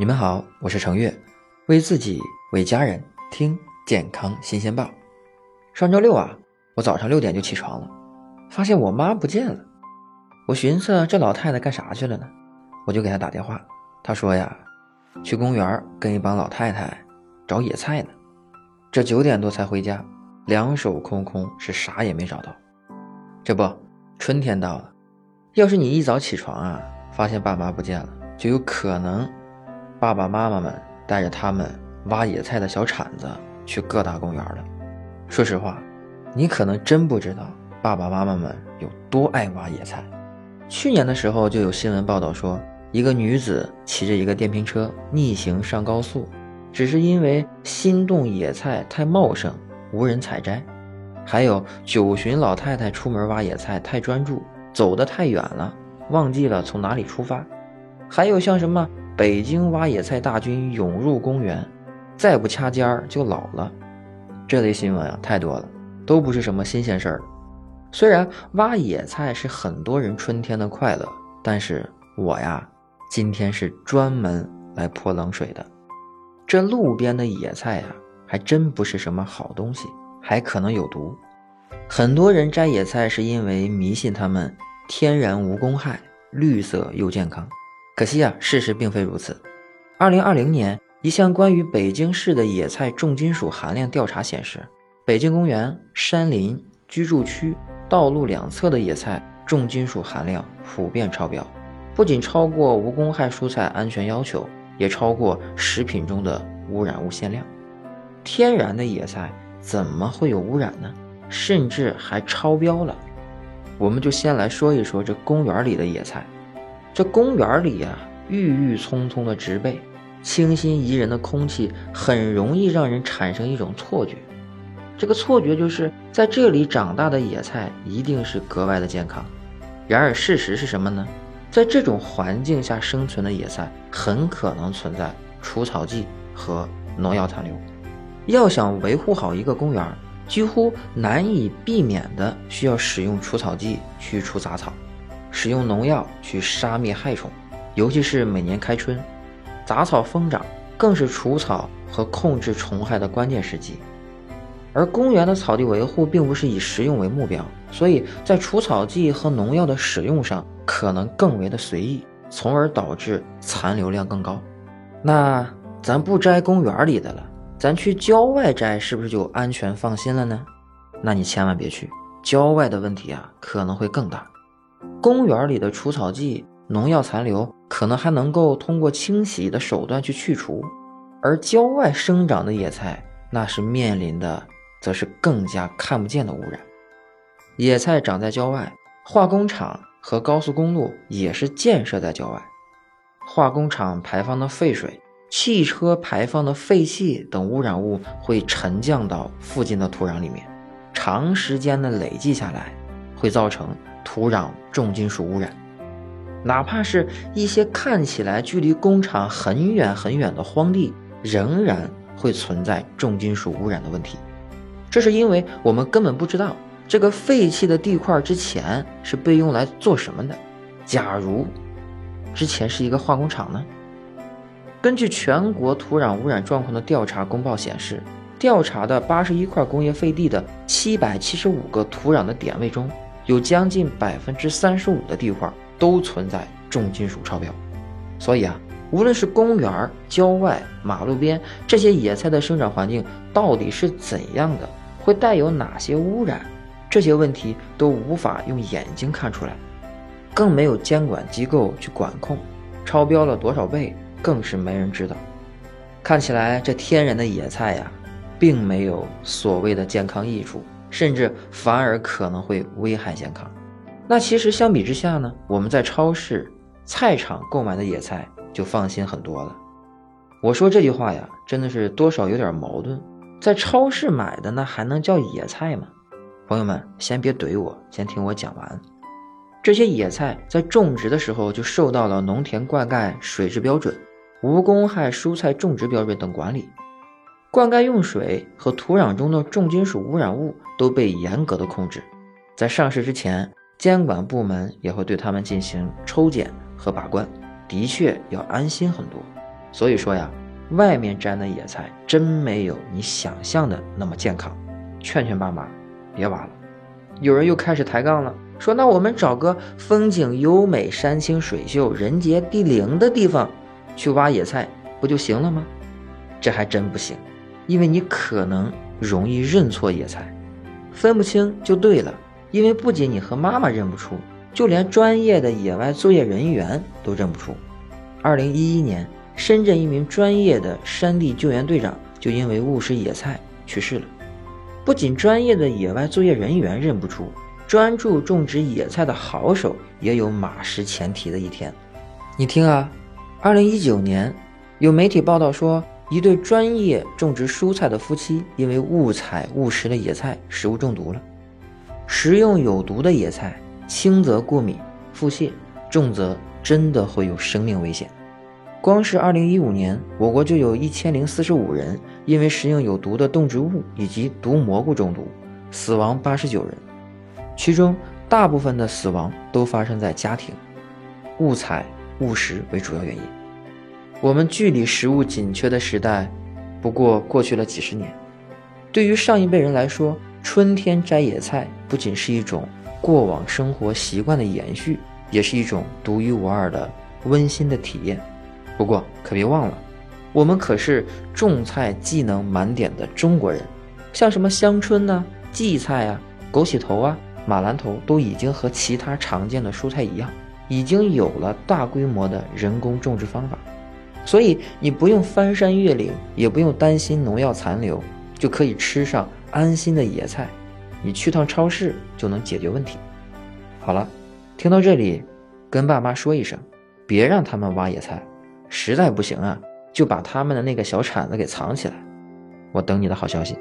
你们好，我是程月，为自己为家人听健康新鲜报。上周六啊，我早上六点就起床了，发现我妈不见了。我寻思这老太太干啥去了呢？我就给她打电话，她说呀，去公园跟一帮老太太找野菜呢。这九点多才回家，两手空空，是啥也没找到。这不，春天到了，要是你一早起床啊，发现爸妈不见了，就有可能。爸爸妈妈们带着他们挖野菜的小铲子去各大公园了。说实话，你可能真不知道爸爸妈妈们有多爱挖野菜。去年的时候就有新闻报道说，一个女子骑着一个电瓶车逆行上高速，只是因为心动野菜太茂盛，无人采摘。还有九旬老太太出门挖野菜太专注，走得太远了，忘记了从哪里出发。还有像什么？北京挖野菜大军涌入公园，再不掐尖儿就老了。这类新闻啊太多了，都不是什么新鲜事儿。虽然挖野菜是很多人春天的快乐，但是我呀，今天是专门来泼冷水的。这路边的野菜呀，还真不是什么好东西，还可能有毒。很多人摘野菜是因为迷信它们天然无公害，绿色又健康。可惜啊，事实并非如此。二零二零年，一项关于北京市的野菜重金属含量调查显示，北京公园、山林、居住区、道路两侧的野菜重金属含量普遍超标，不仅超过无公害蔬菜安全要求，也超过食品中的污染物限量。天然的野菜怎么会有污染呢？甚至还超标了。我们就先来说一说这公园里的野菜。这公园里呀，郁郁葱葱的植被，清新宜人的空气，很容易让人产生一种错觉。这个错觉就是在这里长大的野菜一定是格外的健康。然而事实是什么呢？在这种环境下生存的野菜，很可能存在除草剂和农药残留。要想维护好一个公园，几乎难以避免的需要使用除草剂去除杂草。使用农药去杀灭害虫，尤其是每年开春，杂草疯长，更是除草和控制虫害的关键时机。而公园的草地维护并不是以食用为目标，所以在除草剂和农药的使用上可能更为的随意，从而导致残留量更高。那咱不摘公园里的了，咱去郊外摘，是不是就安全放心了呢？那你千万别去，郊外的问题啊可能会更大。公园里的除草剂、农药残留可能还能够通过清洗的手段去去除，而郊外生长的野菜，那是面临的则是更加看不见的污染。野菜长在郊外，化工厂和高速公路也是建设在郊外，化工厂排放的废水、汽车排放的废气等污染物会沉降到附近的土壤里面，长时间的累积下来，会造成。土壤重金属污染，哪怕是一些看起来距离工厂很远很远的荒地，仍然会存在重金属污染的问题。这是因为我们根本不知道这个废弃的地块之前是被用来做什么的。假如之前是一个化工厂呢？根据全国土壤污染状况的调查公报显示，调查的八十一块工业废地的七百七十五个土壤的点位中。有将近百分之三十五的地块都存在重金属超标，所以啊，无论是公园、郊外、马路边这些野菜的生长环境到底是怎样的，会带有哪些污染，这些问题都无法用眼睛看出来，更没有监管机构去管控，超标了多少倍更是没人知道。看起来这天然的野菜呀，并没有所谓的健康益处。甚至反而可能会危害健康。那其实相比之下呢，我们在超市、菜场购买的野菜就放心很多了。我说这句话呀，真的是多少有点矛盾。在超市买的那还能叫野菜吗？朋友们，先别怼我，先听我讲完。这些野菜在种植的时候就受到了农田灌溉水质标准、无公害蔬菜种植标准等管理。灌溉用水和土壤中的重金属污染物都被严格的控制，在上市之前，监管部门也会对他们进行抽检和把关，的确要安心很多。所以说呀，外面摘的野菜真没有你想象的那么健康。劝劝爸妈，别挖了。有人又开始抬杠了，说那我们找个风景优美、山清水秀、人杰地灵的地方去挖野菜不就行了吗？这还真不行，因为你可能容易认错野菜，分不清就对了。因为不仅你和妈妈认不出，就连专业的野外作业人员都认不出。二零一一年，深圳一名专业的山地救援队长就因为误食野菜去世了。不仅专业的野外作业人员认不出，专注种植野菜的好手也有马失前蹄的一天。你听啊，二零一九年，有媒体报道说，一对专业种植蔬菜的夫妻因为误采误食了野菜，食物中毒了。食用有毒的野菜，轻则过敏、腹泻，重则真的会有生命危险。光是2015年，我国就有一千零四十五人因为食用有毒的动植物以及毒蘑菇中毒，死亡八十九人，其中大部分的死亡都发生在家庭，误采误食为主要原因。我们距离食物紧缺的时代，不过过去了几十年。对于上一辈人来说，春天摘野菜不仅是一种过往生活习惯的延续，也是一种独一无二的温馨的体验。不过可别忘了，我们可是种菜技能满点的中国人，像什么香椿呐、荠菜啊、枸杞头啊、马兰头，都已经和其他常见的蔬菜一样，已经有了大规模的人工种植方法。所以你不用翻山越岭，也不用担心农药残留，就可以吃上。安心的野菜，你去趟超市就能解决问题。好了，听到这里，跟爸妈说一声，别让他们挖野菜，实在不行啊，就把他们的那个小铲子给藏起来。我等你的好消息。